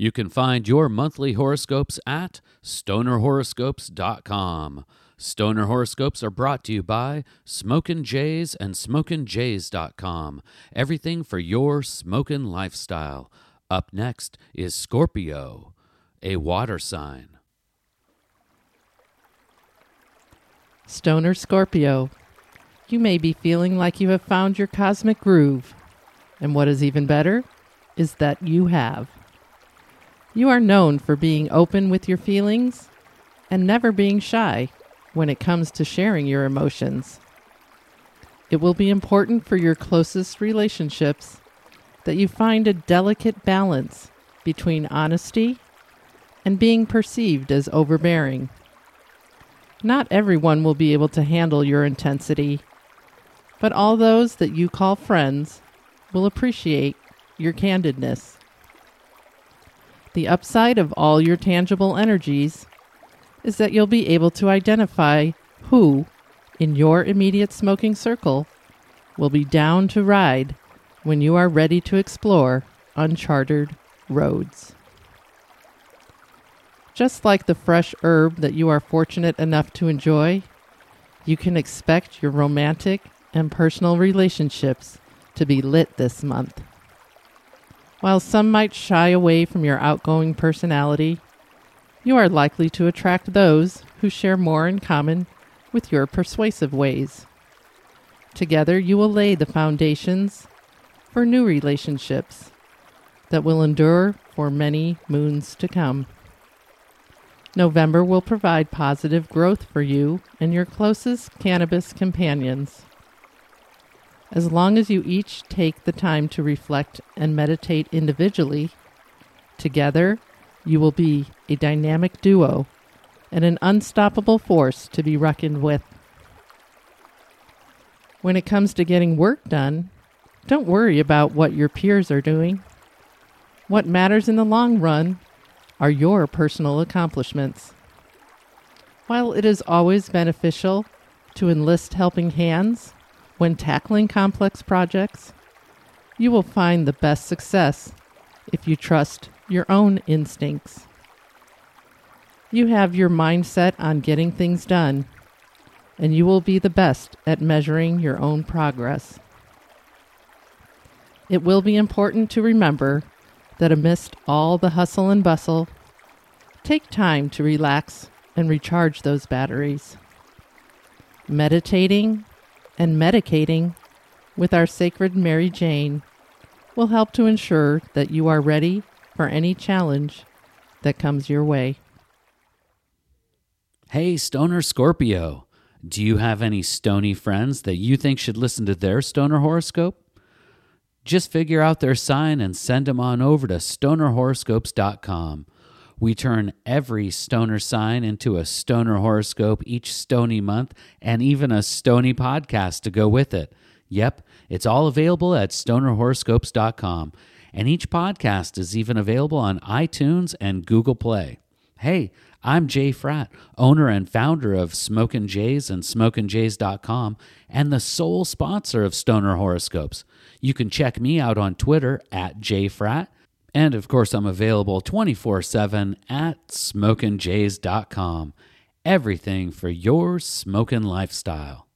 You can find your monthly horoscopes at stonerhoroscopes.com. Stoner horoscopes are brought to you by Smokin' Jays and SmokinJays.com. Everything for your smokin' lifestyle. Up next is Scorpio, a water sign. Stoner Scorpio, you may be feeling like you have found your cosmic groove. And what is even better is that you have. You are known for being open with your feelings and never being shy when it comes to sharing your emotions. It will be important for your closest relationships that you find a delicate balance between honesty and being perceived as overbearing. Not everyone will be able to handle your intensity, but all those that you call friends will appreciate your candidness. The upside of all your tangible energies is that you'll be able to identify who, in your immediate smoking circle, will be down to ride when you are ready to explore uncharted roads. Just like the fresh herb that you are fortunate enough to enjoy, you can expect your romantic and personal relationships to be lit this month. While some might shy away from your outgoing personality, you are likely to attract those who share more in common with your persuasive ways. Together, you will lay the foundations for new relationships that will endure for many moons to come. November will provide positive growth for you and your closest cannabis companions. As long as you each take the time to reflect and meditate individually, together you will be a dynamic duo and an unstoppable force to be reckoned with. When it comes to getting work done, don't worry about what your peers are doing. What matters in the long run are your personal accomplishments. While it is always beneficial to enlist helping hands, when tackling complex projects, you will find the best success if you trust your own instincts. You have your mindset on getting things done, and you will be the best at measuring your own progress. It will be important to remember that amidst all the hustle and bustle, take time to relax and recharge those batteries. Meditating and medicating with our sacred Mary Jane will help to ensure that you are ready for any challenge that comes your way. Hey, Stoner Scorpio, do you have any stony friends that you think should listen to their stoner horoscope? Just figure out their sign and send them on over to stonerhoroscopes.com. We turn every stoner sign into a stoner horoscope each stony month and even a stony podcast to go with it. Yep, it's all available at stonerhoroscopes.com. And each podcast is even available on iTunes and Google Play. Hey, I'm Jay Fratt, owner and founder of Smokin' Jays and SmokinJays.com, and the sole sponsor of Stoner Horoscopes. You can check me out on Twitter at JFratt and of course, I'm available 24 7 at smokinjays.com. Everything for your smoking lifestyle.